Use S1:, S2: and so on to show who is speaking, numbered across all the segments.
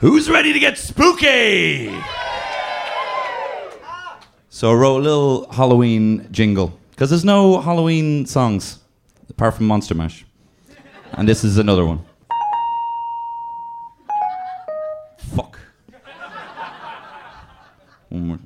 S1: Who's ready to get spooky? So I wrote a little Halloween jingle because there's no Halloween songs apart from Monster Mash, and this is another one. Fuck. One more.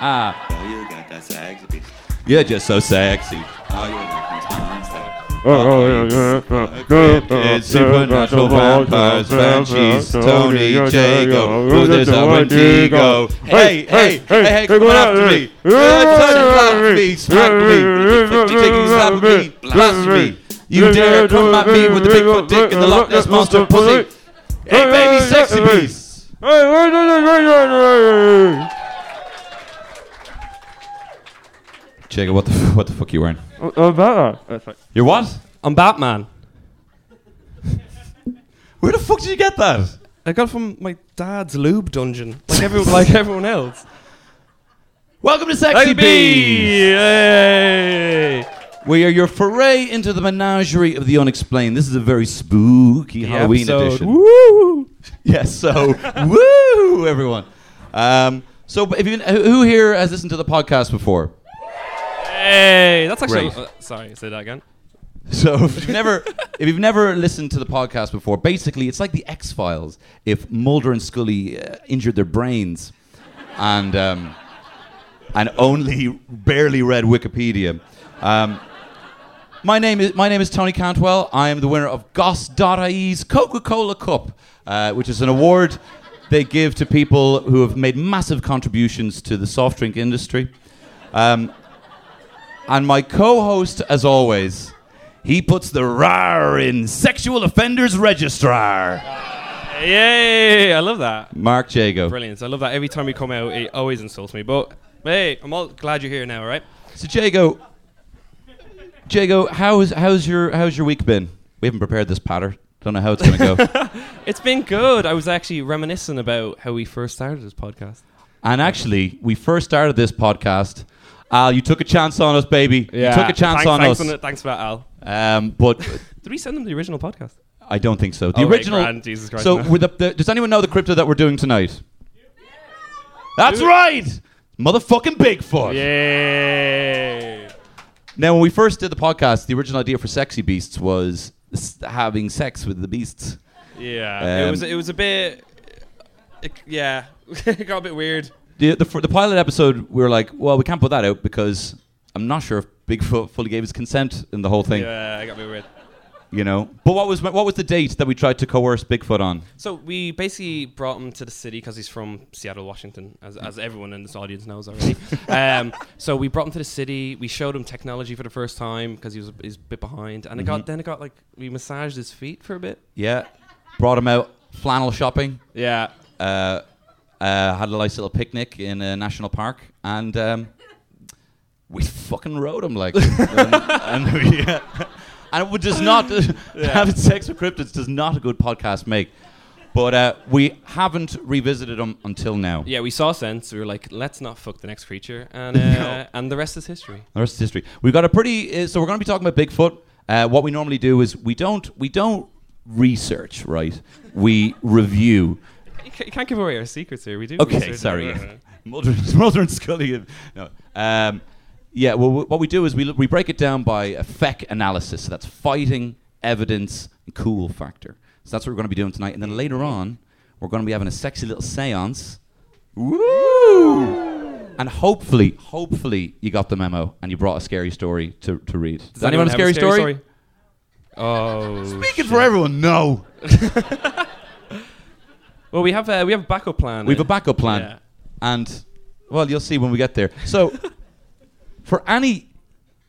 S1: Ha, ha.
S2: Oh, you got that sexy beast.
S1: You're just so sexy.
S2: Oh, you got this monster.
S1: It's supernatural vampires, Banshees, Tony, Jago, Buddha's a Wendigo. Hey, hey, hey, hey, come on after me. Uh, Tony, slap me, smack me, fifty taking slap me, blasphemy. You dare come at me with the Bigfoot dick and the Loch Ness monster pussy. Hey, baby, sexy beast. Jago, what the what the fuck you wearing? You're what?
S3: I'm Batman.
S1: Where the fuck did you get that?
S3: I got it from my dad's lube dungeon, like everyone, like everyone else.
S1: Welcome to Sexy Beast.
S3: Yay!
S1: We are your foray into the menagerie of the unexplained. This is a very spooky Halloween
S3: episode.
S1: edition.
S3: Woo!
S1: Yes, so woo, everyone. Um, so, if you, who here has listened to the podcast before?
S3: Hey, that's actually.
S1: Great.
S3: uh, sorry, say that again.
S1: So, if you've never, if you've never listened to the podcast before, basically it's like the X Files if Mulder and Scully uh, injured their brains, and um, and only barely read Wikipedia. Um, my name is my name is Tony Cantwell. I am the winner of Goss.ie's Coca-Cola Cup, uh, which is an award they give to people who have made massive contributions to the soft drink industry. Um, and my co-host, as always, he puts the RAR in Sexual Offenders Registrar.
S3: Yay! I love that.
S1: Mark Jago.
S3: Brilliant. I love that. Every time we come out, it always insults me. But hey, I'm all glad you're here now. All right.
S1: So Jago, Jago, how's how's your how's your week been? We haven't prepared this patter. Don't know how it's gonna go.
S3: It's been good. I was actually reminiscing about how we first started this podcast.
S1: and actually, we first started this podcast. Al, you took a chance on us, baby. You took a chance
S3: thanks,
S1: on
S3: thanks
S1: us.
S3: for- thanks for that, Al.
S1: Um, but
S3: Did we send them the original podcast?
S1: I don't think so. The
S3: Oh, right,
S1: original.
S3: grand, Jesus Christ,
S1: so,
S3: no.
S1: the, the, does anyone know the crypto that we're doing tonight? That's right, motherfucking Bigfoot.
S3: Yay!
S1: Now, when we first did the podcast, the original idea for Sexy Beasts was having sex with the beasts.
S3: Yeah, it
S1: Um,
S3: was it was a bit. It, yeah, it got a bit weird.
S1: The, the, for the pilot episode, we were like, well, we can't put that out because I'm not sure if Bigfoot fully gave his consent in the whole thing.
S3: Yeah, I got me weird.
S1: You know. But what was what was the date that we tried to coerce Bigfoot on?
S3: So we basically brought him to the city because he's from Seattle, Washington, as, as everyone in this audience knows already. um, so we brought him to the city. We showed him technology for the first time because he was a, he's a bit behind, and it got then it got like we massaged his feet for a bit.
S1: Yeah. Brought him out flannel shopping.
S3: Yeah,
S1: Uh, uh, had a nice little picnic in a national park, and um, we fucking rode him like, and, and, we, and it would just not having sex with cryptids does not a good podcast make. But uh, we haven't revisited them until now.
S3: yeah. We saw sense. We were like, let's not fuck the next creature, and uh,
S1: No.
S3: and the rest is history.
S1: The rest is history. We've got a pretty. Uh, so we're going to be talking about Bigfoot. Uh, what we normally do is we don't we don't research, right? We review.
S3: You can't give away our secrets here. We do.
S1: Okay, sorry. Mulder, Mulder and Scully. No. Um, yeah, well, wh- what we do is we, l- we break it down by a FEC analysis. So that's fighting, evidence, and cool factor. So that's what we're going to be doing tonight. And then later on, we're going to be having a sexy little seance. Woo! And hopefully, hopefully, you got the memo and you brought a scary story to, to read. Does, anyone have a scary, story?
S3: Oh.
S1: Speaking for everyone, no.
S3: Well, we have a we have a backup plan.
S1: We have
S3: uh,
S1: a backup plan.
S3: Yeah.
S1: And, well, you'll see when we get there. So, for any.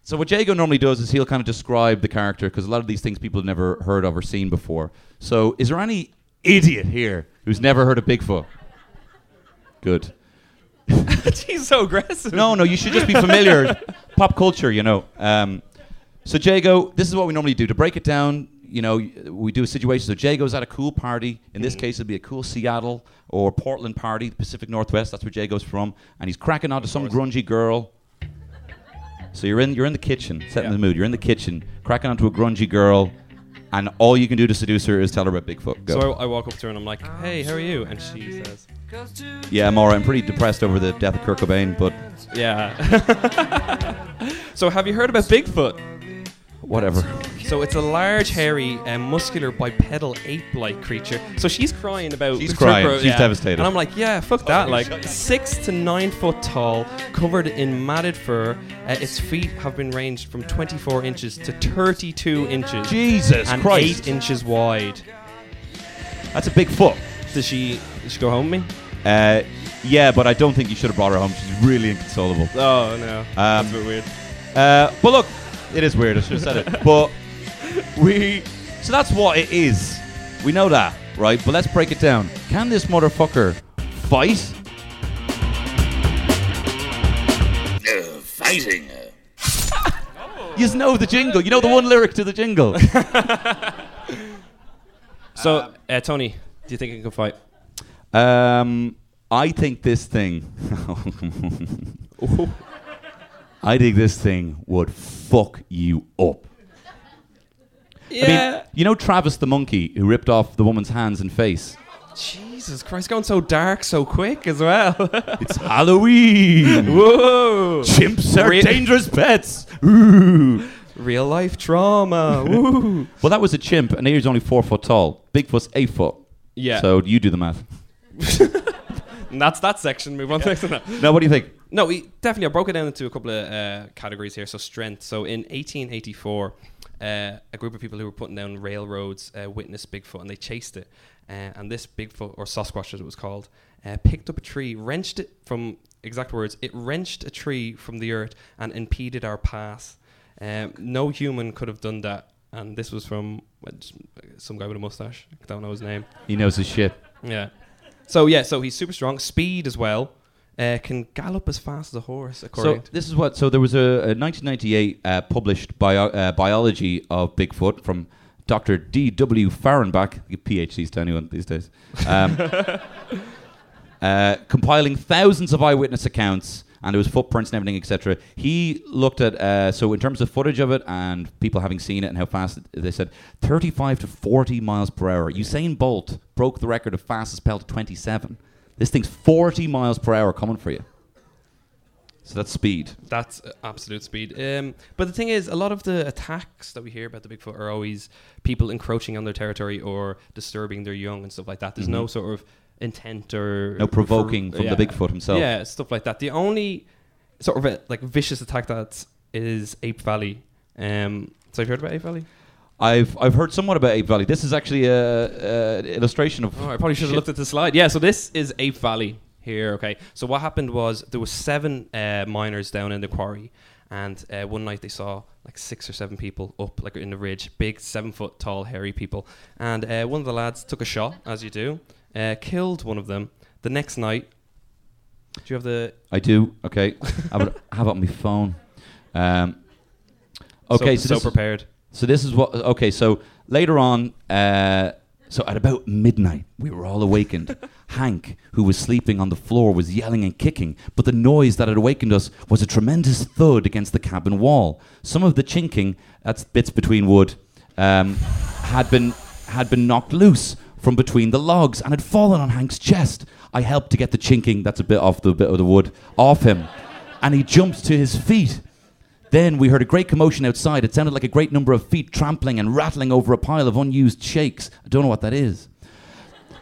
S1: So, what Jago normally does is he'll kind of describe the character because a lot of these things people have never heard of or seen before. So, is there any idiot here who's never heard of Bigfoot? Good.
S3: He's so aggressive.
S1: No, no, you should just be familiar. Pop culture, you know. Um, so, Jago, this is what we normally do. To break it down, you know, we do a situation. So, Jago's at a cool party. In this mm-hmm. case, it'd be a cool Seattle or Portland party, the Pacific Northwest. That's where Jago's from. And he's cracking onto some grungy girl. So you're in, you're in the kitchen, setting
S3: Yeah.
S1: the mood. You're in the kitchen, cracking onto a grungy girl, and all you can do to seduce her is tell her about Bigfoot. Go.
S3: So I, I walk up to her and I'm like, "Hey, how are you?" And she says,
S1: yeah, I'm alright. I'm pretty depressed over the death of Kurt Cobain, but
S3: "Yeah." so have you heard about Bigfoot?
S1: whatever.
S3: So it's a large, hairy, and muscular bipedal ape-like creature. So she's crying about.
S1: She's crying. She's devastated.
S3: And I'm like, yeah, fuck that. Like six to nine foot tall, covered in matted fur. Uh, its feet have been ranged from 24 inches to 32 inches.
S1: Jesus
S3: and
S1: Christ.
S3: eight inches wide.
S1: That's a big foot.
S3: Does she? Does she go home with me?
S1: Uh, yeah, but I don't think you should have brought her home. She's really inconsolable.
S3: Oh no, that's a bit weird.
S1: Uh, but look, it is weird. I should have said it. But we. So that's what it is. We know that, right? But let's break it down. Can this motherfucker fight?
S2: Uh, fighting.
S1: You know the jingle. You know the one lyric to the jingle.
S3: So, uh, Tony, do you think it can fight?
S1: um, I think this thing. I think this thing would fuck you up. I mean, you know Travis the monkey who ripped off the woman's hands and face.
S3: Jesus Christ, going so dark so quick as well.
S1: It's Halloween.
S3: Whoa!
S1: Chimps are
S3: Re-
S1: dangerous pets. Ooh.
S3: Real life trauma. Woo!
S1: Well, that was a chimp, and he he's only four foot tall. Bigfoot's eight foot.
S3: Yeah.
S1: So you do the math.
S3: And that's that section. Move on to next one.
S1: Now, what do you think?
S3: No, we definitely. I broke it down into a couple of uh, categories here. So strength. So in 1884, uh, a group of people who were putting down railroads uh, witnessed Bigfoot, and they chased it. Uh, and this Bigfoot, or Sasquatch as it was called, uh, picked up a tree, wrenched it from exact words. It wrenched a tree from the earth and impeded our path. Um, no human could have done that. And this was from uh, some guy with a mustache. I don't know his name.
S1: He knows his shit.
S3: Yeah. So yeah, so he's super strong, speed as well. Uh, can gallop as fast as a horse, according
S1: So
S3: to
S1: this is what. So there was a, a 1998 uh, published bio, uh, biology of Bigfoot from Dr. D. W. Fahrenbach. PhDs to anyone these days. Um, uh, compiling thousands of eyewitness accounts, and there was footprints and everything, etc. He looked at uh, so in terms of footage of it and people having seen it and how fast it, they said 35 to 40 miles per hour. Usain Bolt broke the record of fastest pelt at 27. This thing's 40 miles per hour coming for you. So that's speed.
S3: that's uh, absolute speed. Um, but the thing is, a lot of the attacks that we hear about the Bigfoot are always people encroaching on their territory or disturbing their young and stuff like that. There's no sort of intent or
S1: Mm-hmm. No provoking from the
S3: yeah.
S1: Bigfoot himself.
S3: Yeah, stuff like that. The only sort of a, like vicious attack that's Ape Valley. Um, so have you heard about Ape Valley?
S1: I've I've heard somewhat about Ape Valley. This is actually a, a illustration of.
S3: Oh, I probably should have looked at the slide. Yeah, so this is Ape Valley here. Okay, so what happened was there was seven uh, miners down in the quarry, and uh, one night they saw like six or seven people up like in the ridge, big seven foot tall hairy people, and uh, one of the lads took a shot as you do, uh, killed one of them. The next night, do you have the?
S1: I do. Okay, I have it, have it on my phone. Um, okay,
S3: so,
S1: so,
S3: so prepared.
S1: So this is what. Okay, so later on, uh, so at about midnight, we were all awakened. Hank, who was sleeping on the floor, was yelling and kicking, but the noise that had awakened us was a tremendous thud against the cabin wall. Some of the chinking, that's bits between wood, um, had been had been knocked loose from between the logs and had fallen on Hank's chest. I helped to get the chinking, that's a bit off the bit of the wood, off him, and he jumped to his feet. Then we heard a great commotion outside. It sounded like a great number of feet trampling and rattling over a pile of unused shakes. I don't know what that is.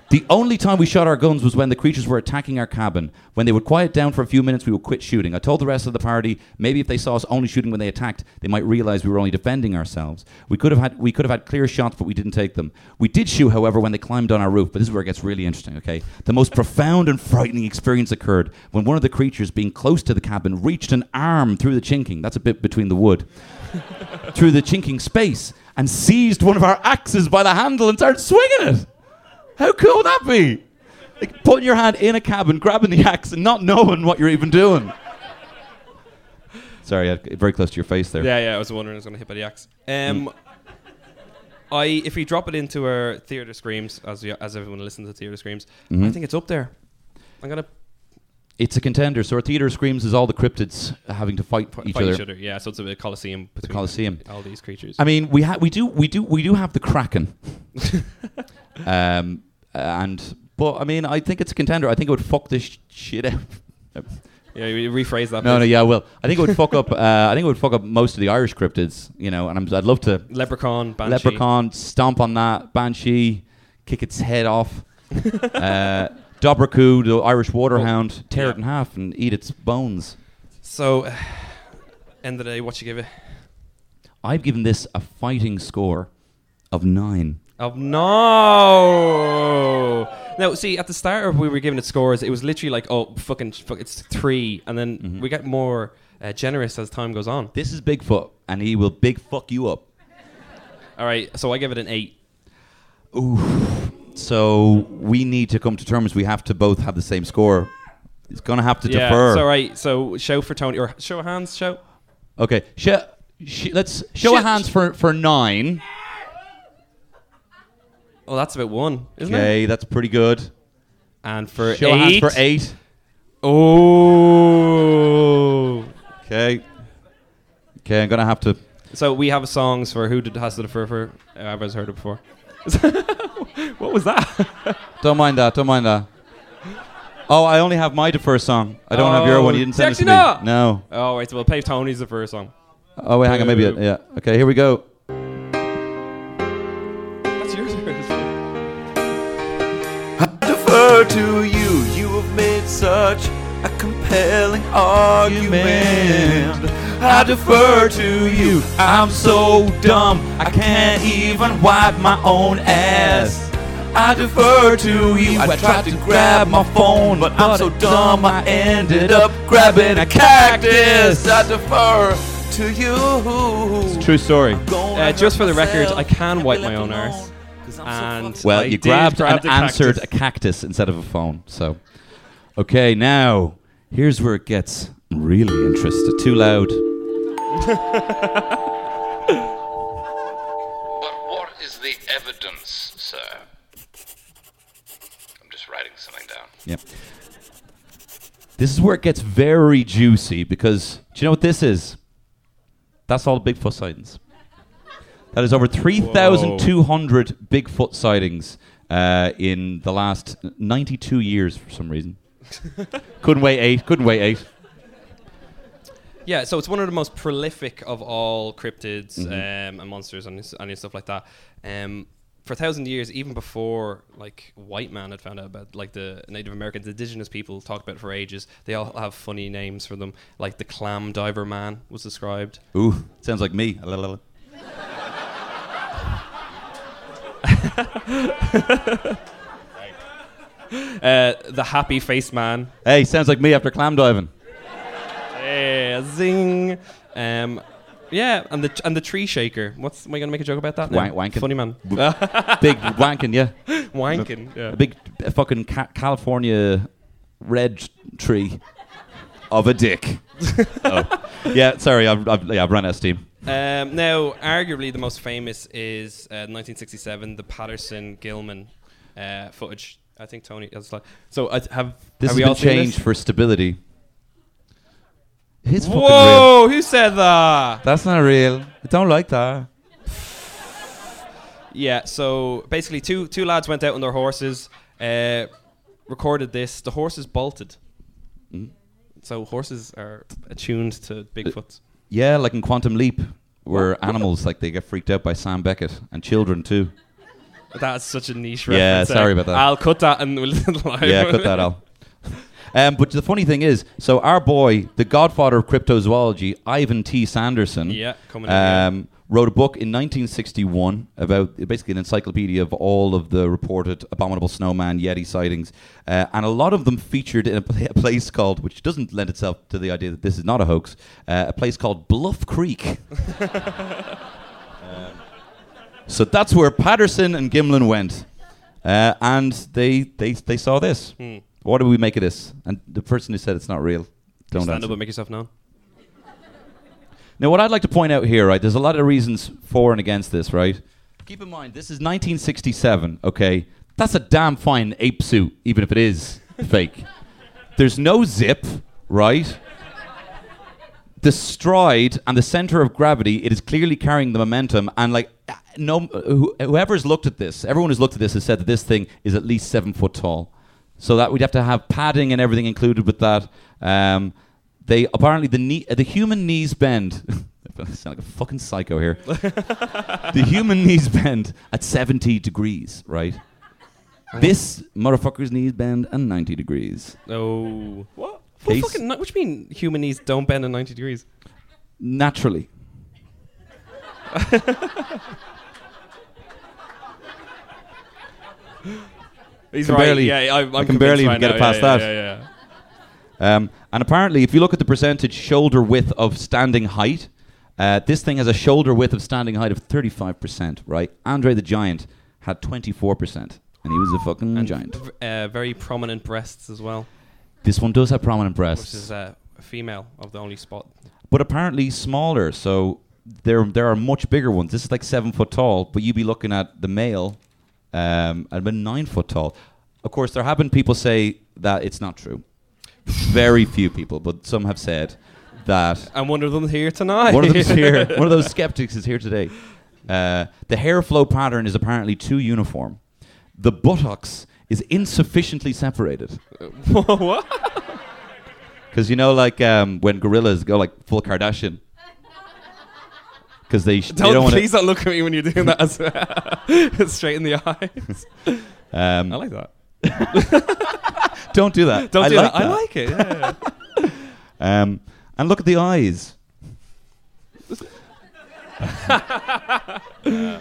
S1: The only time we shot our guns was when the creatures were attacking our cabin. When they would quiet down for a few minutes, we would quit shooting. I told the rest of the party maybe if they saw us only shooting when they attacked, they might realize we were only defending ourselves. We could have had we could have had clear shots, but we didn't take them. We did shoot, however, when they climbed on our roof. But this is where it gets really interesting. Okay, the most profound and frightening experience occurred when one of the creatures, being close to the cabin, reached an arm through the chinking. That's a bit between the wood. through the chinking space and seized one of our axes by the handle and started swinging it. How cool would that be? Like putting your hand in a cabin, grabbing the axe, and not knowing what you're even doing. Sorry, I very close to your face there.
S3: Yeah, yeah. I was wondering I was going to hit by the axe. Um, I if we drop it into our theater screams as we, as everyone listens to theater screams,
S1: Mm-hmm.
S3: I think it's up there. I'm gonna
S1: It's a contender. So our theater screams is all the cryptids having to fight
S3: f-
S1: each
S3: fight
S1: other.
S3: each other. Yeah, so it's a bit coliseum between
S1: coliseum.
S3: all these creatures.
S1: I mean, we ha- we do we do we do have the kraken. um, and but I mean, I think it's a contender. I think it would fuck this sh- shit up.
S3: yeah, rephrase that.
S1: No, no, yeah, I will. I think it would fuck up. Uh, I think it would fuck up most of the Irish cryptids, you know. And I'm, I'd love to
S3: Leprechaun, Banshee.
S1: leprechaun stomp on that banshee, kick its head off. uh, Dobhar-chú, the Irish waterhound, tear
S3: yeah.
S1: it in half and eat its bones.
S3: So, end of the day, what you give it?
S1: I've given this a fighting score of nine.
S3: Of no. Now, see, at the start of we were giving it scores, it was literally like, oh, fucking, fuck, it's three, and then
S1: Mm-hmm.
S3: we get more uh, generous as time goes on.
S1: This is Bigfoot, and he will big fuck you up.
S3: All right, so I give it an eight.
S1: So we need to come to terms. We have to both have the same score. It's gonna have to
S3: yeah,
S1: defer.
S3: so right, so show for Tony or show of hands, show.
S1: Okay, sh- sh- let's show of hands for for nine.
S3: Oh, that's about one, isn't it?
S1: Okay, that's pretty good.
S3: And for
S1: Show
S3: eight,
S1: hands for eight.
S3: Oh.
S1: Okay. Okay, I'm gonna have to.
S3: So we have songs for who did has to defer for. I've heard it before. what was that?
S1: Don't mind that. Don't mind that. Oh, I only have my defer song. I don't have your
S3: Oh,
S1: one. You didn't send it to
S3: actually
S1: me.
S3: not?
S1: No.
S3: oh, right. So we'll play Tony's the first song.
S1: Oh wait, hang on. Maybe it, yeah. Okay, here we go.
S4: To you. You have made such a compelling argument. I defer to you. I'm so dumb, I can't even wipe my own ass. I defer to you. I tried to grab my phone, but I'm so dumb I ended up grabbing a cactus. I defer to you.
S1: It's a True story.
S3: Uh, just for the record, I can wipe my own arse. And
S1: Well,
S3: I
S1: you
S3: did
S1: grabbed
S3: grab
S1: and
S3: the
S1: answered
S3: cactus.
S1: a cactus instead of a phone. So, okay, now here's where it gets really interesting. Too loud.
S2: But what is the evidence, sir? I'm just writing something down.
S1: Yep. This is where it gets very juicy because do you know what this is? That's all the Bigfoot sightings. That is over 3,200 Bigfoot sightings uh, in the last 92 years for some reason. couldn't wait eight. Couldn't wait eight.
S3: Yeah, so it's one of the most prolific of all cryptids
S1: Mm-hmm.
S3: um, and monsters and, and stuff like that. Um, for a thousand years, even before like white man had found out about like the Native Americans, indigenous people talked about it for ages. They all have funny names for them, like the clam diver man was described.
S1: Ooh, sounds like me.
S3: Uh, the happy face man.
S1: Hey, sounds like me after clam diving.
S3: Yeah, zing. Um, yeah, and the and the tree shaker. What's am I gonna make a joke about that? now?
S1: Wank- wanking.
S3: Funny man.
S1: Big wanking, yeah.
S3: Wanking. Yeah.
S1: A big uh, fucking ca- California red tree of a dick. oh. Yeah, sorry, I've, I've, yeah, I've run out of steam.
S3: Um, now, arguably the most famous is uh, 1967, the Patterson Gimlin uh, footage. I think Tony. So I have.
S1: This
S3: have we
S1: been
S3: all seen
S1: changed
S3: this?
S1: for stability. It's fucking real.
S3: Whoa! Who said that?
S1: That's not real. I don't like that.
S3: Yeah. So basically, two two lads went out on their horses, uh, recorded this. The horses bolted.
S1: Mm.
S3: So horses are attuned to Bigfoots.
S1: Yeah, like in Quantum Leap, where animals like they get freaked out by Sam Beckett and children too.
S3: That's such a niche
S1: Yeah,
S3: reference.
S1: sorry about that.
S3: I'll cut that and we'll.
S1: Yeah, cut that out. Um, but the funny thing is, so our boy, the godfather of cryptozoology, Ivan T. Sanderson,
S3: Yeah, coming in, yeah.
S1: Wrote a book in 1961 about basically an encyclopedia of all of the reported abominable snowman Yeti sightings, uh, and a lot of them featured in a, pla- a place called, which doesn't lend itself to the idea that this is not a hoax, uh, a place called Bluff Creek. Um, so that's where Patterson and Gimlin went, uh, and they, they they saw this.
S3: Hmm.
S1: What do we make of this? And the person who said it's not real, don't
S3: Stand
S1: answer.
S3: up and make yourself known.
S1: Now, what I'd like to point out here, right, there's a lot of reasons for and against this, right? Keep in mind, this is 1967, okay? That's a damn fine ape suit, even if it is fake. There's no zip, right? The stride and the center of gravity, it is clearly carrying the momentum. And, like, no, who, whoever's looked at this, everyone who's looked at this has said that this thing is at least seven foot tall. So that we'd have to have padding and everything included with that. Um, they apparently the knee, uh, the human knees bend. I sound like a fucking psycho here. the human knees bend at 70 degrees, right? This motherfucker's knees bend at 90 degrees.
S3: Oh. What? What
S1: Case-
S3: fucking, what do you mean human knees don't bend at 90 degrees?
S1: Naturally.
S3: He's
S1: Can
S3: right.
S1: barely-
S3: yeah, I, I'm
S1: I can
S3: convinced
S1: barely
S3: right
S1: even get
S3: now.
S1: it past
S3: yeah,
S1: that.
S3: Yeah, yeah, yeah.
S1: Um, and apparently, if you look at the percentage shoulder width of standing height, uh, this thing has a shoulder width of standing height of 35%, right? Andre the Giant had 24%, and he was a fucking
S3: And
S1: giant.
S3: v- uh, very prominent breasts as well,
S1: This one does have prominent
S3: which
S1: breasts.
S3: is uh, a female of the only spot.
S1: but apparently smaller. So there there are much bigger ones. This is like seven foot tall, but you'd be looking at the male um, at about nine foot tall. Of course, there have been people say that it's not true. Very few people, but some have said that
S3: And one of them here tonight.
S1: one of them's here. One of those skeptics is here today. Uh, the hair flow pattern is apparently too uniform. The buttocks is insufficiently separated.
S3: what?
S1: Because you know, like um, when gorillas go like full Kardashian. Because they, sh- they
S3: Don't,
S1: don't want
S3: please don't look at me when you're doing that. As straight in the eyes.
S1: Um,
S3: I like that.
S1: Don't do that.
S3: Don't
S1: I
S3: do
S1: like
S3: that. I like it. Yeah.
S1: Um, and look at the eyes.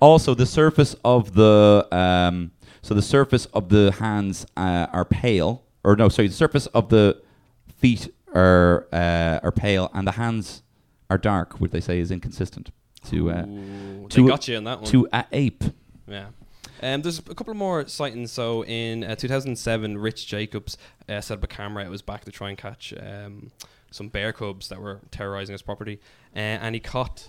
S1: also, the surface of the um, so the surface of the hands uh, are pale, or no, sorry, the surface of the feet are uh, are pale, and the hands are dark, which they say is inconsistent to uh,
S3: Ooh,
S1: to
S3: they got you on that one.
S1: to a ape.
S3: Yeah. Um, there's a couple more sightings. So in uh, 2007, Rich Jacobs uh, set up a camera. It was back to try and catch um, some bear cubs that were terrorizing his property, uh, and he caught.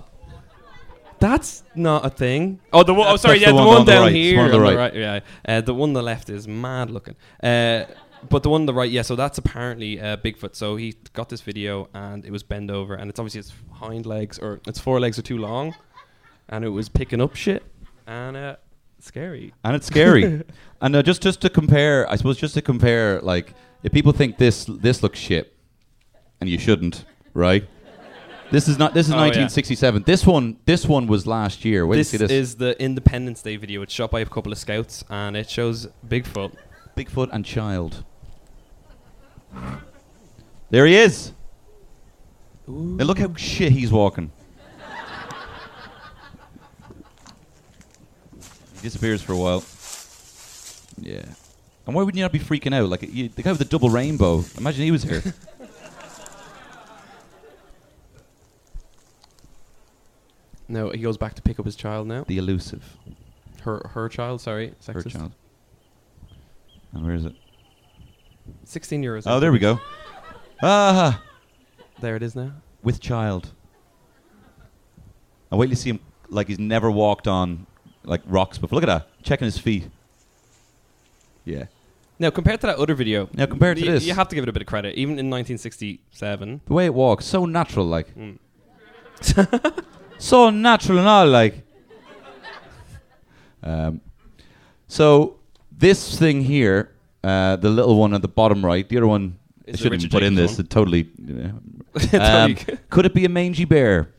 S3: That's not a thing. Oh, the one. Oh, sorry. Yeah,
S1: the one
S3: one, down
S1: right.
S3: Here.
S1: one on the
S3: on
S1: right.
S3: Yeah. Uh, the one on the left is mad looking. Uh, but the one on the right, yeah. So that's apparently uh, Bigfoot. So he got this video, and it was bend over, and it's obviously its hind legs or its forelegs are too long, and it was picking up shit, and uh, scary.
S1: and it's scary. and uh, just just to compare, I suppose just to compare, like if people think this this looks shit, and you shouldn't, right? This is not. This is
S3: Oh, yeah.
S1: 1967. This one. This one was last year. Wait
S3: this
S1: see this.
S3: is the Independence Day video. It's shot by a couple of scouts, and it shows Bigfoot.
S1: Bigfoot and child. There he is. And look how shit he's walking. He disappears for a while. Yeah. And why wouldn't you not be freaking out? Like you, the guy with the double rainbow. Imagine he was here.
S3: No, he goes back to pick up his child now.
S1: the elusive.
S3: Her her child, sorry,
S1: Her child. And where is it?
S3: 16 euros.
S1: Oh, there we go. Ah,
S3: There it is now.
S1: with child. And wait till you see him like he's never walked on like rocks before. Look at that, checking his feet. Yeah.
S3: Now, compared to that other video,
S1: Now compared to
S3: you,
S1: this,
S3: you have to give it a bit of credit. Even in 1967,
S1: the way it walks, so natural, like
S3: Mm.
S1: so natural and all, like. Um, so this thing here, uh, the little one at the bottom right, the other one. I
S3: Is the
S1: shouldn't put in this. It totally. yeah.
S3: Totally
S1: Um, could it be a mangy bear?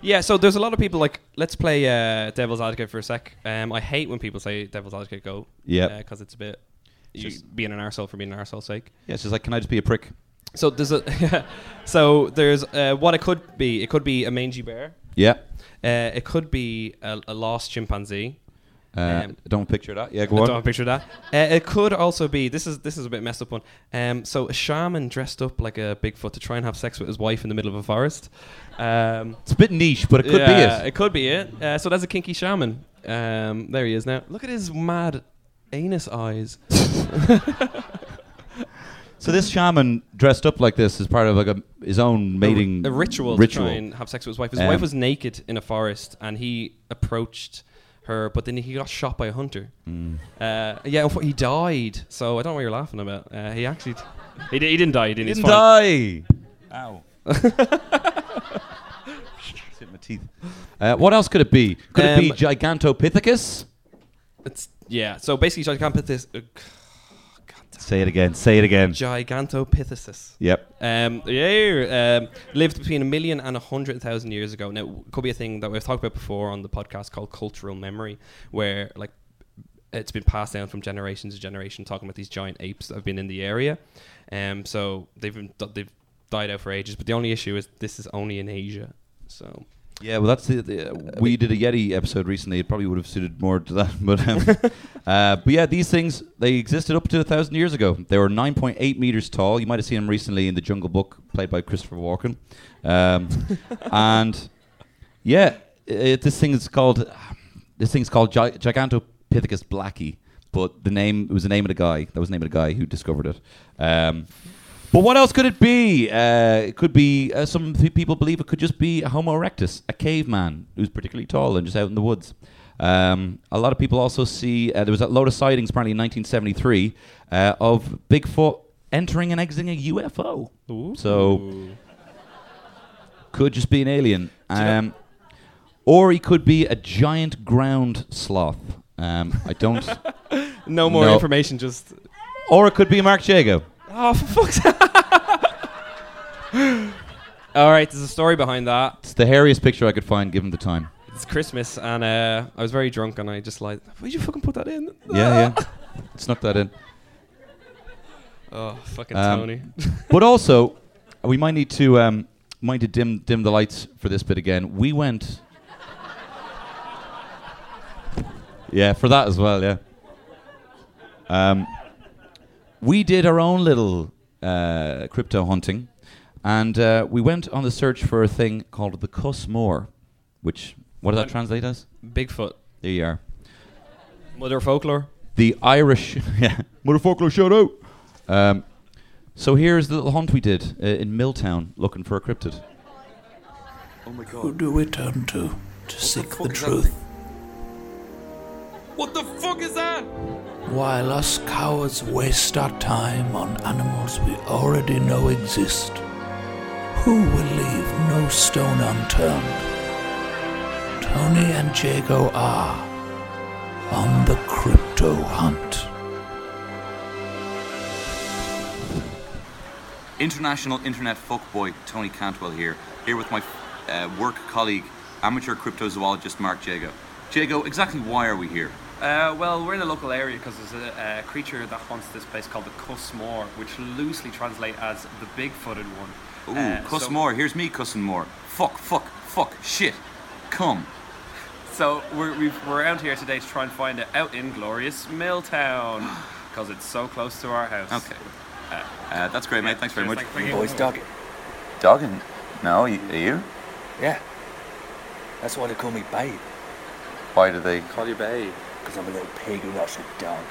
S3: Yeah. So there's a lot of people like, let's play uh, devil's advocate for a sec. Um, I hate when people say devil's advocate go.
S1: Yep.
S3: Because it's a bit you
S1: Just-
S3: being an arsehole for being an arsehole's sake.
S1: Yeah, it's just like, can I just be a prick?
S3: So there's a so there's uh, what it could be. It could be a mangy bear.
S1: Yeah.
S3: Uh, it could be a, a lost chimpanzee.
S1: Uh,
S3: Um,
S1: don't picture that. Yeah,
S3: I
S1: on.
S3: don't
S1: on.
S3: have a picture that. Uh, it could also be this is this is a bit messed up one. Um, so a shaman dressed up like a Bigfoot to try and have sex with his wife in the middle of a forest. Um,
S1: It's a bit niche, but it could
S3: yeah,
S1: be it.
S3: It could be it. Uh, so that's a kinky shaman. Um, there he is now. Look at his mad anus eyes.
S1: So this shaman dressed up like this is part of like a, his own mating
S3: a, ritual,
S1: ritual.
S3: to try and have sex with his wife. His
S1: Um,
S3: wife was naked in a forest, and he approached her, but then he got shot by a hunter.
S1: Mm.
S3: Uh, yeah, he died. So I don't know what you're laughing about. Uh, he actually, he, di- he didn't die. He didn't,
S1: Didn't die. Ow. Hit my teeth. Uh, what else could it be? Could it be
S3: Um,
S1: Gigantopithecus?
S3: It's yeah. So basically, Gigantopithecus.
S1: Say it again. Say it again.
S3: Gigantopithecus.
S1: Yep.
S3: Um, yeah, um, lived between a million and a hundred thousand years ago. Now, it could be a thing that we've talked about before on the podcast called cultural memory, where like it's been passed down from generation to generation, talking about these giant apes that have been in the area. Um, so they've been, they've died out for ages, but the only issue is this is only in Asia. So
S1: Yeah, well, that's the, the we did a Yeti episode recently. It probably would have suited more to that, but um, uh, but yeah, these things they existed up to a thousand years ago. They were 9.8 meters tall. You might have seen them recently in the Jungle Book, played by Christopher Walken. Um, and yeah, it, this thing is called this thing's called Gi- Gigantopithecus blacki. But the name it was the name of the guy. That was the name of the guy who discovered it. Um, but what else could it be? Uh, it could be, uh, some pe- people believe it could just be a Homo erectus, a caveman who's particularly tall and just out in the woods. Um, a lot of people also see, uh, there was a load of sightings apparently in 1973 uh, of Bigfoot entering and exiting a UFO. So, could just be an alien. Um, or he could be a giant ground sloth. Um, I don't.
S3: no more
S1: No.
S3: information. Just
S1: or it could be Mark Jago.
S3: Oh, for fuck's sake. All right, there's a story behind that.
S1: It's the hairiest picture I could find given the time.
S3: It's Christmas, and uh, I was very drunk, and I just like, why'd you fucking put that in?
S1: Yeah, yeah. Snuck that in.
S3: Oh, fucking
S1: Um,
S3: Tony.
S1: But also, we might need to um, might need to dim dim the lights for this bit again. We went. Yeah, for that as well. Yeah. Um, we did our own little uh, crypto hunting, and uh, we went on the search for a thing called the Cusmore, which what does that translate as?
S3: Bigfoot.
S1: There you are.
S3: Mother folklore.
S1: the Irish yeah mother folklore shout out. Um, so here's the little hunt we did uh, in Milltown looking for a cryptid.
S5: Who do we turn to to seek the truth?
S4: What the fuck is that?
S5: While us cowards waste our time on animals we already know exist, who will leave no stone unturned? Tony and Jago are on the crypto hunt.
S6: International internet fuckboy Tony Cantwell here. here with my uh, work colleague, amateur cryptozoologist Mark Jago. Jago, exactly why are we here?
S7: Uh, well, we're in a local area because there's a, a creature that haunts this place called the Cussmore, which loosely translate as the big-footed one.
S6: Ooh,
S7: Uh,
S6: cuss
S7: so-
S6: Here's me cussing more. Fuck, fuck, fuck, shit. Come.
S7: So we're, we've, we're out here today to try and find it out in glorious Milltown because it's so close to our house.
S6: Okay. Uh, that's great, mate. Thanks very much.
S7: thank- thank you.
S5: Boys dogging.
S6: Dogging? No, are you?
S5: Yeah. That's why they call me Babe.
S6: Why do they?
S7: Call you babe.
S5: Because I'm a little pig who lost a dog.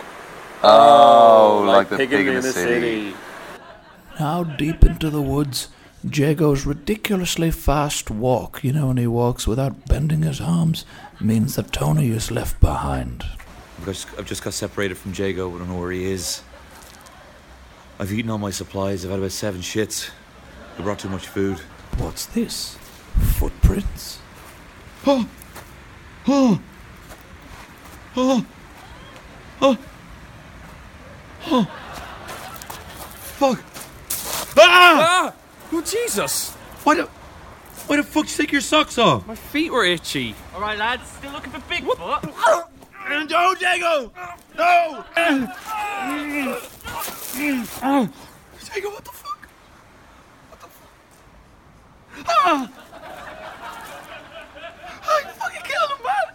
S6: Oh, like, the pig, in the, city.
S5: Now, deep into the woods, Jago's ridiculously fast walk, you know, when he walks without bending his arms, means that Tony is left behind.
S4: I've just, I've just got separated from Jago. I don't know where he is. I've eaten all my supplies. I've had about seven shits. They brought too much food.
S5: What's this? Footprints?
S4: Oh! Oh! Oh! Oh! Oh! Fuck! Ah!
S7: Oh, Jesus!
S4: Why the, why the fuck you take your socks off?
S7: My feet were itchy.
S8: All right, lads, still looking for Bigfoot?
S4: No, Jago! No! Jago, what the fuck? What the fuck? Ah! Oh, you fucking killed him, man!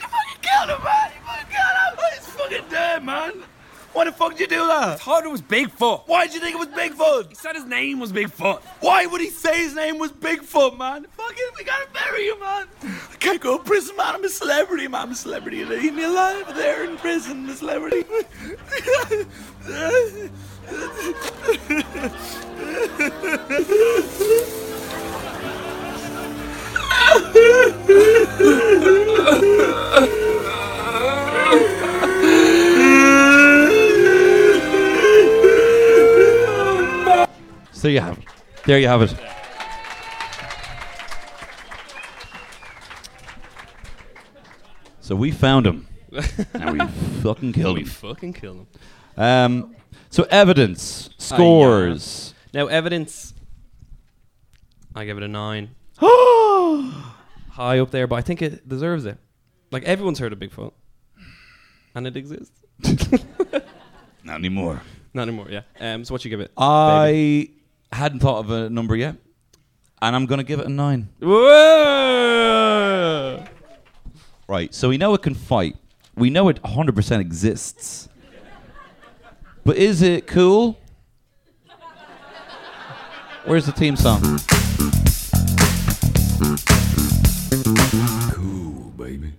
S4: You fucking killed him, man! You fucking killed him! He's fucking dead, man! Why the fuck did you do that?
S7: thought it was Bigfoot.
S4: Why did you think it was Bigfoot?
S7: He said his name was Bigfoot.
S4: Why would he say his name was Bigfoot, man? Fucking, we gotta bury you, man. I can't go to prison, man. I'm a celebrity, man. I'm a celebrity. Leave me alive there in prison, I'm a celebrity.
S1: So you have it. There you have it. So we found him. and we fucking killed
S3: We
S1: him.
S3: fucking kill him.
S1: Um, so evidence, scores.
S3: Now, evidence. I give it a nine. High up there, but I think it deserves it. Like everyone's heard of Bigfoot, and it exists.
S1: Not anymore.
S3: Not anymore. Yeah. Um. So what you give it?
S1: I hadn't thought of a number yet, and I'm gonna give it a nine.
S3: Whoa!
S1: Right. So we know it can fight. We know it 100% exists. But is it cool? Where's the theme song?
S4: Cool, baby.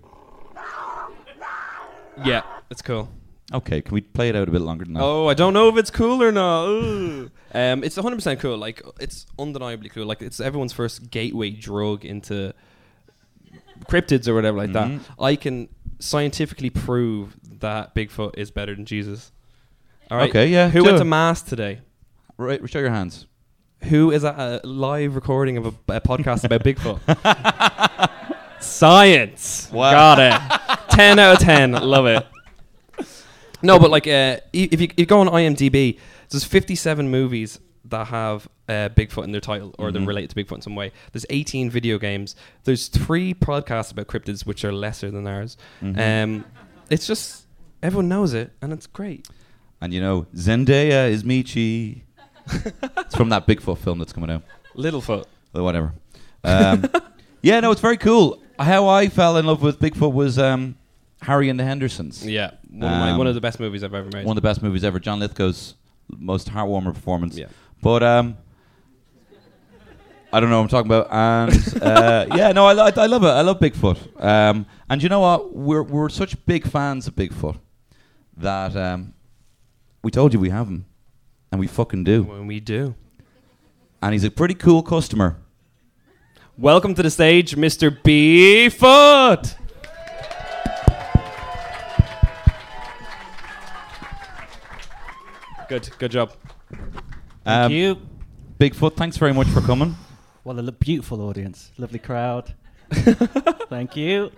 S3: Yeah, it's cool.
S1: Okay, can we play it out a bit longer than that?
S3: Oh, I don't know if it's cool or not. Um, it's 100% cool. Like, it's undeniably cool. Like, it's everyone's first gateway drug into cryptids or whatever like
S1: Mhm.
S3: that. I can scientifically prove that Bigfoot is better than Jesus. All right.
S1: Okay, yeah,
S3: Who went
S1: it.
S3: to mass today?
S1: Right, show your hands.
S3: Who is at a live recording of a, a podcast about Bigfoot? Science.
S1: Wow.
S3: Got it. 10 out of 10. Love it. No, but like, uh, if you, if you go on IMDb, there's 57 movies that have uh, Bigfoot in their title or
S1: Mhm.
S3: they're related to Bigfoot in some way. There's 18 video games. There's three podcasts about cryptids, which are lesser than ours.
S1: Mhm.
S3: Um, it's just, everyone knows it, and it's great.
S1: And you know, Zendaya is Meechee. it's from that Bigfoot film that's coming out.
S3: Littlefoot.
S1: Or whatever. Um, yeah, no, it's very cool. How I fell in love with Bigfoot was um, Harry and the Hendersons.
S3: Yeah, one of, my,
S1: Um,
S3: one of the best movies I've ever made.
S1: One of the best movies ever. John Lithgow's most heartwarming performance.
S3: Yeah.
S1: But um, I don't know what I'm talking about. And uh, yeah, no, I, I, love it. I love Bigfoot. Um, and you know what? We're we're such big fans of Bigfoot that um, we told you we have him, and we fucking do.
S3: When we do.
S1: And he's a pretty cool customer.
S3: Welcome to the stage, Mr. Beefoot. Good, good job.
S1: Um,
S8: you.
S1: Bigfoot, thanks very much for coming.
S8: What a lo- beautiful audience. Lovely crowd. Thank you.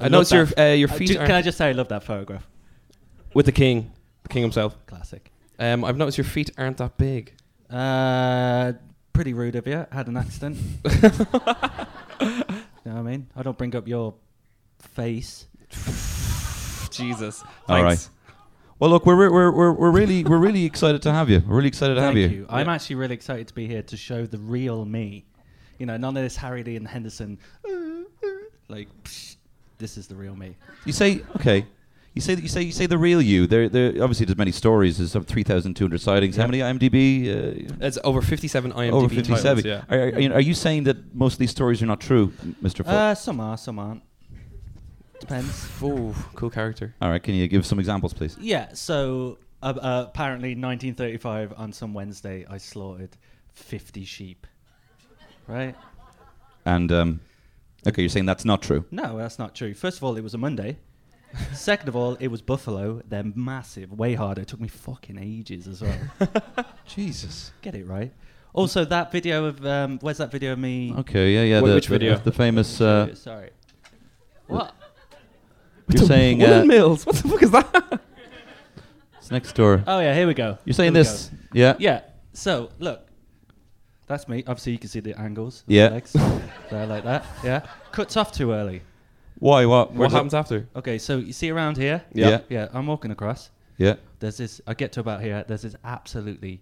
S3: I
S8: love
S3: noticed your
S8: that.
S3: uh, your
S8: Uh,
S3: feet
S8: ju-
S3: are
S8: Can I just say I love that photograph?
S3: with the king, the king himself.
S8: Classic.
S3: Um, I've noticed your feet aren't that big.
S8: Uh, pretty rude of you. Had an accident. you know what I mean? I don't bring up your face.
S3: Jesus.
S1: All right.
S3: Thanks.
S1: Well, look, we're we're we're we're really we're really excited to have you. We're really excited to
S8: Thank
S1: have
S8: you.
S1: you.
S8: I'm actually really excited to be here to show the real me. You know, none of this Harry Dean Henderson. Like, psh, this is the real me.
S1: You say okay. You say that you say you say the real you. There, there. Obviously, there's many stories. There's some 3,200 sightings. How many IMDb? Uh,
S3: It's over 57 IMDb
S1: over 57.
S3: titles, yeah.
S1: Are, are, you- are you saying that most of these stories are not true, Mr. Foot?
S8: Uh, some are, some aren't. Depends.
S3: Ooh, cool character.
S1: All right. Can you give some examples, please?
S8: Yeah, so uh, uh, apparently 1935 on some Wednesday, I slaughtered 50 sheep. Right?
S1: And um, okay, you're saying that's not true.
S8: No, that's not true. First of all, it was a Monday. Second of all, it was buffalo. They're massive, way harder. It took me fucking ages as well.
S1: Jesus.
S8: Get it right. Also, that video of um, where's that video of me?
S1: Okay. Yeah. Yeah.
S3: Wh-
S1: the,
S3: which
S1: the-
S3: video?
S1: The famous. Uh,
S8: Sorry. What?
S1: You're saying uh,
S3: Mills. What the fuck is that?
S1: it's next door.
S8: Oh yeah, here we go.
S1: You're saying
S8: Here we
S1: this? Yeah.
S8: Yeah. So look, that's me. Obviously, you can see the angles. of the
S1: Yeah.
S8: legs. They're like that. Yeah. Cuts off too early.
S1: Why? What?
S3: What
S1: where's it-
S3: happens after?
S8: Okay, so you see around here?
S1: Yeah. Yeah.
S8: Yeah, I'm walking across.
S1: Yeah.
S8: There's this, I get to about here, there's this absolutely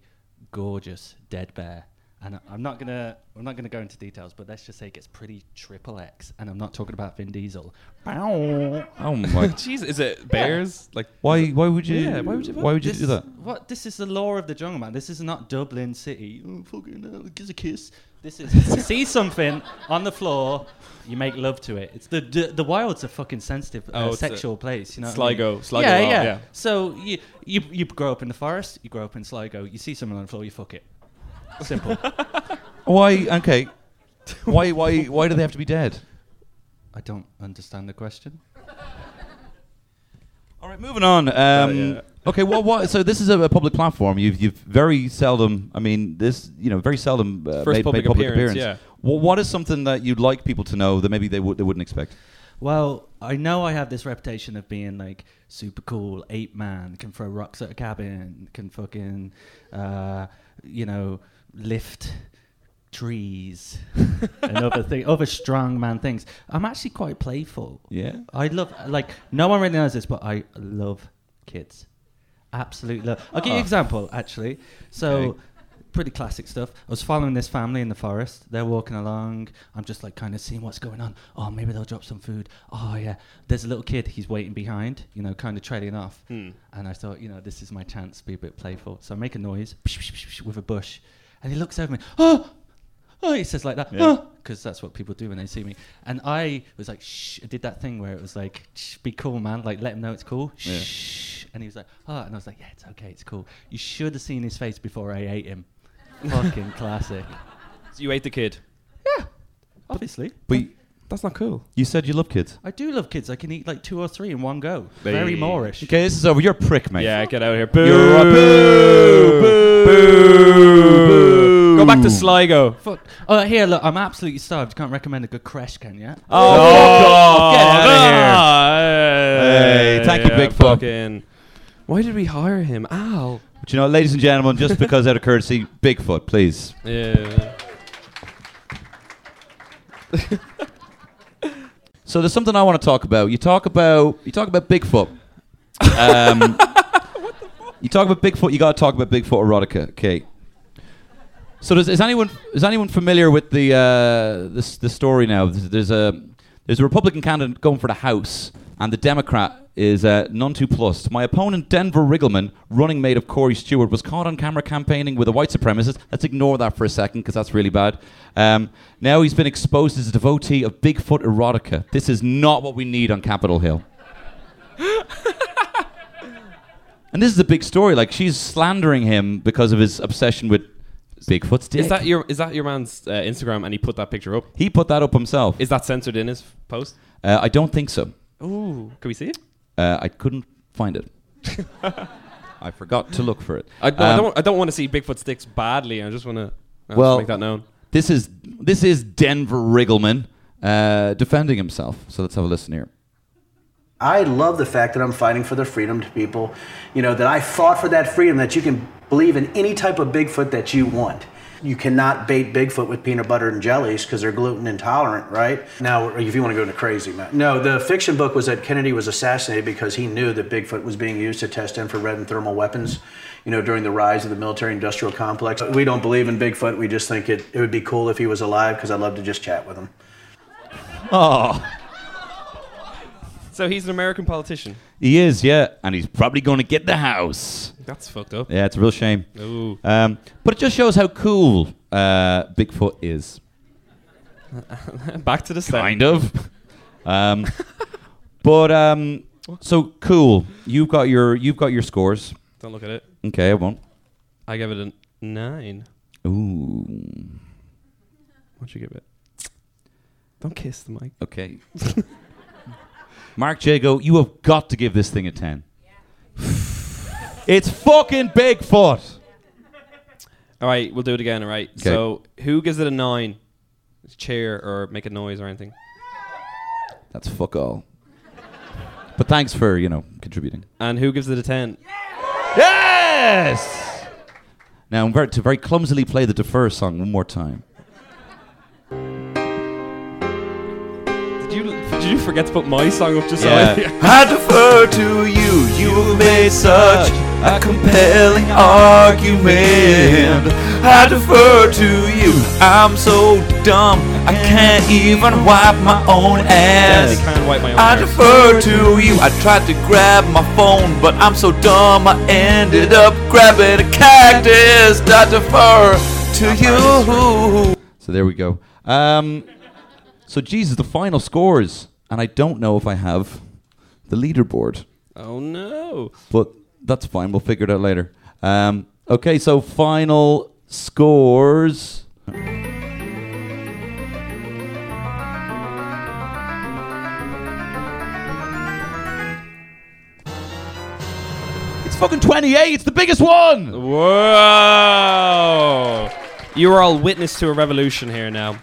S8: gorgeous dead bear. And I- I'm not gonna, I'm not gonna go into details, but let's just say it gets pretty triple X. And I'm not talking about Vin Diesel. Bow.
S1: Oh my.
S3: Jeez, is it bears? Like
S1: Why? Why would you?
S3: Yeah, why would you-
S1: Why would you
S8: This-
S1: do that?
S8: What? This is the law of the jungle, man. This is not Dublin City. Oh, fucking hell, gives a kiss. This is see something on the floor, you make love to it. It's the the, the wild's a fucking sensitive,
S3: Oh,
S8: uh,
S3: it's a
S8: sexual place. You know, what I mean?
S3: Sligo- Sligo
S8: yeah, yeah,
S3: yeah.
S8: So you, you you grow up in the forest, you grow up in Sligo. You see something on the floor, you fuck it. Simple.
S1: Why? Okay. why? Why? Why do they have to be dead?
S8: I don't understand the question.
S1: All right, moving on. Um,
S3: yeah.
S1: Okay, well, what? So this is a, a public platform. You've you've very seldom. I mean, this you know very seldom uh,
S3: First
S1: made,
S3: public
S1: made public
S3: appearance,
S1: appearance.
S3: yeah.
S1: Well, what is something that you'd like people to know that maybe they would they wouldn't expect?
S8: Well, I know I have this reputation of being like super cool, ape man, can throw rocks at a cabin, can fucking, uh, you know, lift trees and other thing, other strong man things. I'm actually quite playful.
S1: Yeah.
S8: I love like no one really knows this, but I love kids. Absolutely love. I'll give you an example actually. So.
S1: Okay.
S8: Pretty classic stuff. I was following this family in the forest. They're walking along. I'm just like kind of seeing what's going on. Oh, maybe they'll drop some food. Oh, yeah. There's a little kid. He's waiting behind, you know, kind of trailing off.
S3: Hmm.
S8: And I thought, you know, this is my chance to be a bit playful. So I make a noise with a bush. And he looks over me. Oh, oh, he says like that.
S1: Yeah.
S8: Because that's what people do when they see me. And I was like, shh. I did that thing where it was like, shh, be cool, man. Like, let him know it's cool.
S1: Yeah.
S8: Shh. And he was like, oh. And I was like, yeah, it's okay. It's cool. You should have seen his face before I ate him. Fucking classic.
S3: So you ate the kid.
S8: Yeah, obviously.
S1: But y-
S3: That's not cool.
S1: you said you love kids.
S8: I do love kids. I can eat like two or three in one go.
S3: Hey.
S8: Very Moorish.
S1: Okay, this is over. You're a prick, mate.
S3: Yeah, get out of here. Boo!
S1: You're a boo, boo, boo.
S3: Go back to Sligo.
S8: Fuck. Oh, here, look, I'm absolutely starved. Can't recommend a good crash, can you?
S1: Oh, God. off. Get out of here.
S3: Hey,
S1: Hey, thank you, Bigfoot.
S3: Fucking. Why did we hire him? Ow.
S1: But you know, ladies and gentlemen, just because out of courtesy, Bigfoot, please.
S3: Yeah.
S1: So there's something I want to talk about. You talk about you talk about Bigfoot. Um, you talk about Bigfoot. You got to talk about Bigfoot erotica. Okay. So does, is anyone is anyone familiar with the uh, the story now? There's, there's a there's a Republican candidate going for the House, and the Democrat is uh, none too plussed. My opponent, Denver Riggleman, running mate of Corey Stewart, was caught on camera campaigning with a white supremacist. Let's ignore that for a second because that's really bad. Um, now he's been exposed as a devotee of Bigfoot erotica. This is not what we need on Capitol Hill. and this is a big story. Like she's slandering him because of his obsession with Bigfoot's dick.
S3: Is that your is that your man's uh, Instagram and he put that picture up?
S1: he put that up himself.
S3: Is that censored in his post?
S1: Uh, I don't think so.
S3: Ooh, can we see it?
S1: Uh, I couldn't find it. I forgot to look for it.
S3: I, no, I
S1: Um,
S3: don't. I don't want to see Bigfoot sticks badly. I just want to
S1: Well-
S3: make that known.
S1: This is this is Denver Riggleman uh, defending himself. So let's have a listen here.
S9: I love the fact that I'm fighting for the freedom to people, you know, that I fought for that freedom that you can believe in any type of Bigfoot that you want. You cannot bait Bigfoot with peanut butter and jellies because they're gluten intolerant, right? Now, if you want to go into crazy, man. No, the fiction book was that Kennedy was assassinated because he knew that Bigfoot was being used to test infrared and thermal weapons, you know, during the rise of the military industrial complex. We don't believe in Bigfoot. We just think it, it would be cool if he was alive because I'd love to just chat with him.
S1: Oh,
S3: So he's an American politician.
S1: he is, yeah, and he's probably going to get the house.
S3: That's fucked up.
S1: Yeah, it's a real shame.
S3: Ooh.
S1: Um, but it just shows how cool uh, Bigfoot is.
S3: Back to the set.
S1: Kind of. Um, but um, so cool. You've got your you've got your scores.
S3: Don't look at it.
S1: Okay, I won't.
S3: I give it a nine.
S1: Ooh.
S3: What'd you give it? Don't kiss the mic.
S1: Okay. Mark Jago, you have got to give this thing a ten. it's fucking Bigfoot.
S3: All right, we'll do it again. All right.
S1: 'Kay.
S3: So who gives it a nine? Cheer or make a noise or anything?
S1: That's fuck all. But thanks for you know contributing.
S3: And who gives it a ten?
S1: Yes. Now I'm very, to very clumsily play the defer song one more time.
S3: Did you forget to put my song up just
S1: Yeah.
S3: so
S4: I defer to you. You made such a compelling argument. I defer to you. I'm so dumb. I can't even wipe my own ass.
S3: I can't wipe my own
S4: I
S3: arse.
S4: defer to you. I tried to grab my phone, but I'm so dumb. I ended up grabbing a cactus. I defer to you.
S1: So there we go. Um, so Jesus, the final scores, and I don't know if I have the leaderboard,
S3: Oh no.
S1: but that's fine. We'll figure it out later. Um, okay, so final scores. It's fucking 28. It's the biggest one.
S3: Whoa! You are all witness to a revolution here now.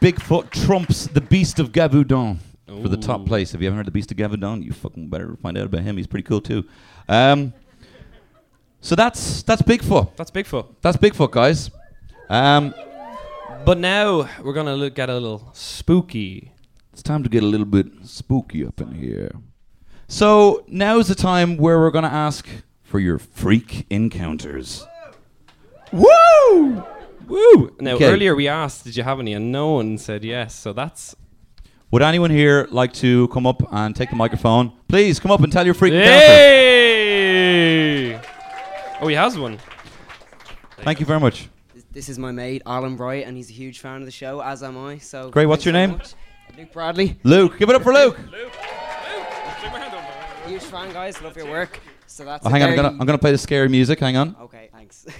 S1: Bigfoot trumps the Beast of Gévaudan for the top place. If you haven't heard the Beast of Gévaudan, you fucking better find out about him. He's pretty cool too. Um, so that's that's Bigfoot.
S3: That's Bigfoot.
S1: That's Bigfoot, guys. Um,
S3: But now we're gonna look at a little spooky.
S1: it's time to get a little bit spooky up in here. So now's the time where we're gonna ask for your freak encounters. Woo!
S3: Woo! Now
S1: Okay.
S3: earlier we asked, did you have any, and no one said yes. So that's
S1: Would anyone here like to come up and take the microphone? Please come up and tell your freak encounter.
S3: hey! Oh, he has one.
S1: Thank you very much.
S10: This is my mate Alan Bright, and he's a huge fan of the show, as am I. So
S1: Great, what's
S10: thanks
S1: your
S10: so
S1: name?
S10: much. Luke Bradley.
S1: Luke, give it up for Luke. Luke. Luke. Random.
S10: Huge fan, guys. Love your work. So that's.
S1: Oh,
S10: it
S1: hang on, I'm
S10: there.
S1: gonna, I'm gonna play the scary music. Hang on.
S10: Okay, thanks.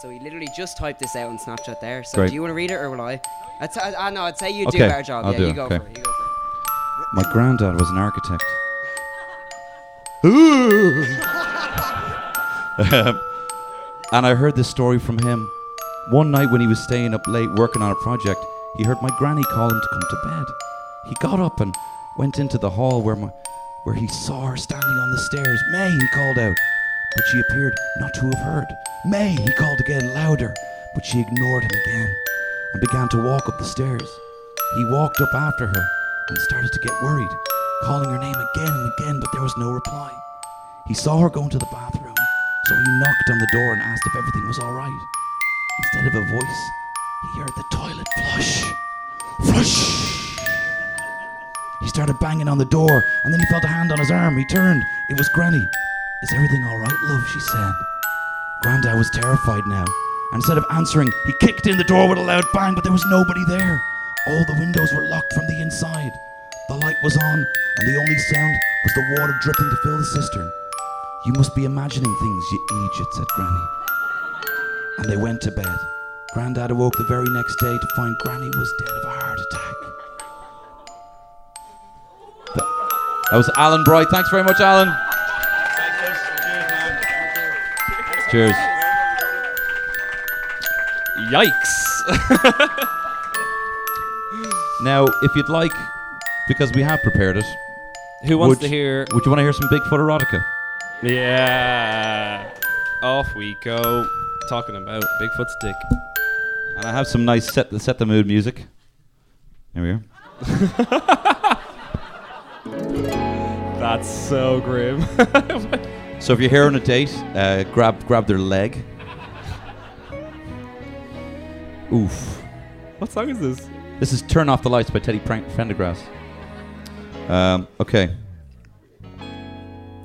S10: so he literally just typed this out on Snapchat there. So
S1: Great.
S10: do you want to read it or will I? I'd say, I, I know. I'd say you do
S1: Okay,
S10: a better job.
S1: I'll
S10: yeah,
S1: do
S10: you
S1: it,
S10: go
S1: okay.
S10: for it. You go for it.
S1: My granddad was an architect. Um, and I heard this story from him. One night when he was staying up late working on a project, he heard my granny call him to come to bed. He got up and went into the hall where my, where he saw her standing on the stairs. May, he called out, but she appeared not to have heard. May, he called again louder, but she ignored him again and began to walk up the stairs. He walked up after her and started to get worried, calling her name again and again, but there was no reply. He saw her go into the bathroom, so he knocked on the door and asked if everything was all right. Instead of a voice, he heard the toilet flush. Flush! He started banging on the door, and then he felt a hand on his arm. He turned. It was Granny. Is everything all right, love? She said. Grandad was terrified now, and instead of answering, he kicked in the door with a loud bang, but there was nobody there. All the windows were locked from the inside. The light was on, and the only sound was the water dripping to fill the cistern. You must be imagining things, you idiot, said Granny. And they went to bed. Grandad awoke the very next day to find Granny was dead of a heart attack. That was Alan Bright. Thanks very much, Alan. Cheers.
S3: Yikes!
S1: Now, if you'd like, because we have prepared it.
S3: Who wants
S1: would-
S3: to hear?
S1: Would you want to hear some Bigfoot erotica?
S3: Yeah. off we go. Talking about Bigfoot's dick.
S1: And I have some nice set the set the mood music. Here we are.
S3: That's so grim.
S1: So if you're here on a date, uh, grab grab their leg. Oof.
S3: what song is this?
S1: This is "Turn Off the Lights" by Teddy Prank- Pendergrass. Um, okay.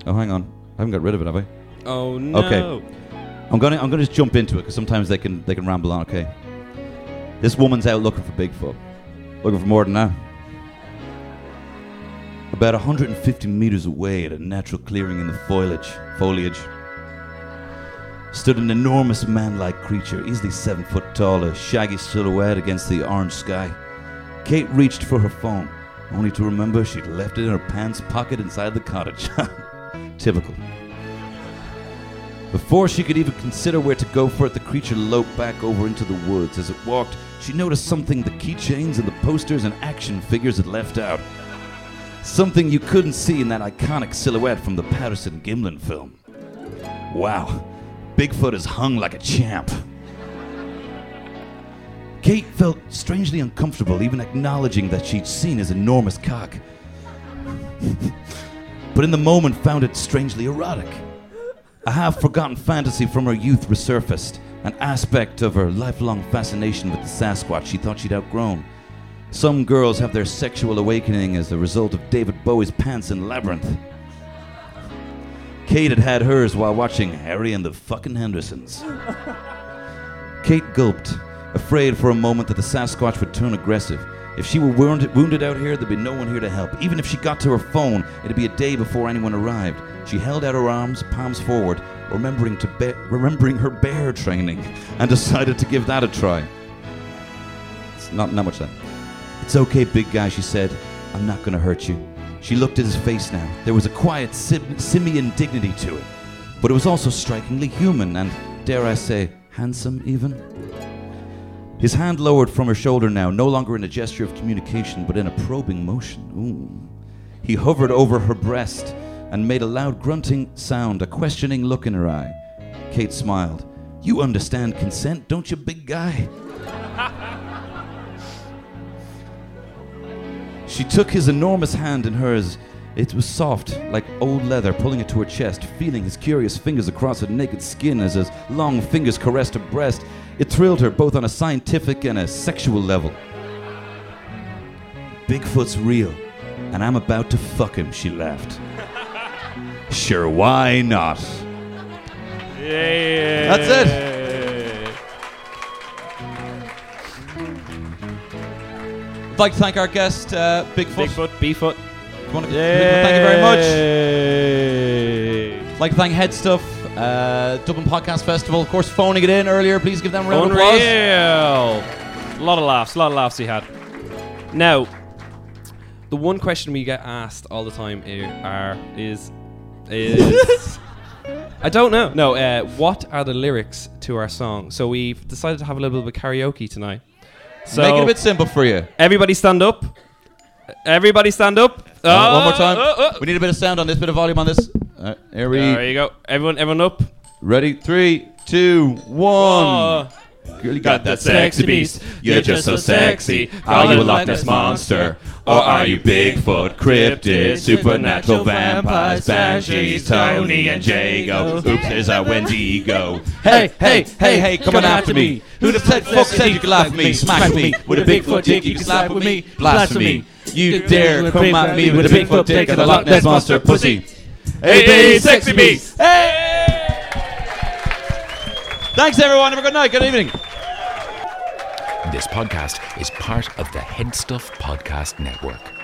S1: Oh, hang on. I haven't got rid of it, have I?
S3: Oh no.
S1: Okay. I'm gonna I'm gonna just jump into it because sometimes they can they can ramble on. Okay. This woman's out looking for Bigfoot, looking for more than that. About 150 meters away at a natural clearing in the foliage, foliage, stood an enormous man-like creature, easily seven foot tall, a shaggy silhouette against the orange sky. Kate reached for her phone, only to remember she'd left it in her pants pocket inside the cottage. Typical. Before she could even consider where to go for it, the creature loped back over into the woods. As it walked, she noticed something the keychains and the posters and action figures had left out. Something you couldn't see in that iconic silhouette from the Patterson Gimlin film. Wow, Bigfoot is hung like a champ. Kate felt strangely uncomfortable, even acknowledging that she'd seen his enormous cock. but in the moment found it strangely erotic. A half forgotten fantasy from her youth resurfaced, an aspect of her lifelong fascination with the Sasquatch she thought she'd outgrown. Some girls have their sexual awakening as a result of David Bowie's pants in Labyrinth. Kate had had hers while watching Harry and the fucking Hendersons. Kate gulped, afraid for a moment that the Sasquatch would turn aggressive. If she were wounded, wounded out here, there'd be no one here to help. Even if she got to her phone, it'd be a day before anyone arrived. She held out her arms, palms forward, remembering to be- remembering her bear training, and decided to give that a try. It's not not much that. It's okay, big guy, she said. I'm not gonna hurt you. She looked at his face now. There was a quiet sim- simian dignity to it, but it was also strikingly human and, dare I say, handsome even. His hand lowered from her shoulder now, no longer in a gesture of communication, but in a probing motion. Ooh. He hovered over her breast and made a loud grunting sound, a questioning look in her eye. Kate smiled. You understand consent, don't you, big guy? She took his enormous hand in hers. It was soft, like old leather, pulling it to her chest, feeling his curious fingers across her naked skin as his long fingers caressed her breast. It thrilled her both on a scientific and a sexual level. Bigfoot's real, and I'm about to fuck him, she laughed. sure, why not?
S3: Yeah.
S1: That's it. I'd like to thank our guest, uh, Bigfoot.
S3: Bigfoot,
S1: Bigfoot, Thank you very much. I'd like to thank HeadStuff, uh, Dublin Podcast Festival, of course, phoning it in earlier. Please give them a round of applause.
S3: A lot of laughs, a lot of laughs he had. Now, the one question we get asked all the time are is is I don't know. No, uh, what are the lyrics to our song? So we've decided to have a little bit of karaoke tonight. So
S1: Make it a bit simple for you.
S3: Everybody stand up. Everybody stand up.
S1: Uh, one more
S3: Oh,
S1: time.
S3: oh, oh.
S1: We need a bit of sound on this, bit of volume on this. Uh, here we
S3: There you go. Everyone, everyone up.
S1: Ready? Three, two, one.
S3: Oh.
S1: Girl, you got that sexy beast. You're just so sexy.
S3: Are you a Loch Ness
S1: monster? Or are you Bigfoot, cryptid, supernatural vampires, banshees, Tony and Jago? Oops, there's our Wendigo. Hey, hey, hey, hey, come on after me. Who the fuck fuck said you could laugh at me? Smack me with a Bigfoot dick. You can slap with me. Blasphemy. You dare come at me with a Bigfoot dick and a Loch Ness monster pussy. Hey, hey, sexy beast. Hey! Thanks, everyone. Have a good night. Good evening.
S11: This podcast is part of the HeadStuff Podcast Network.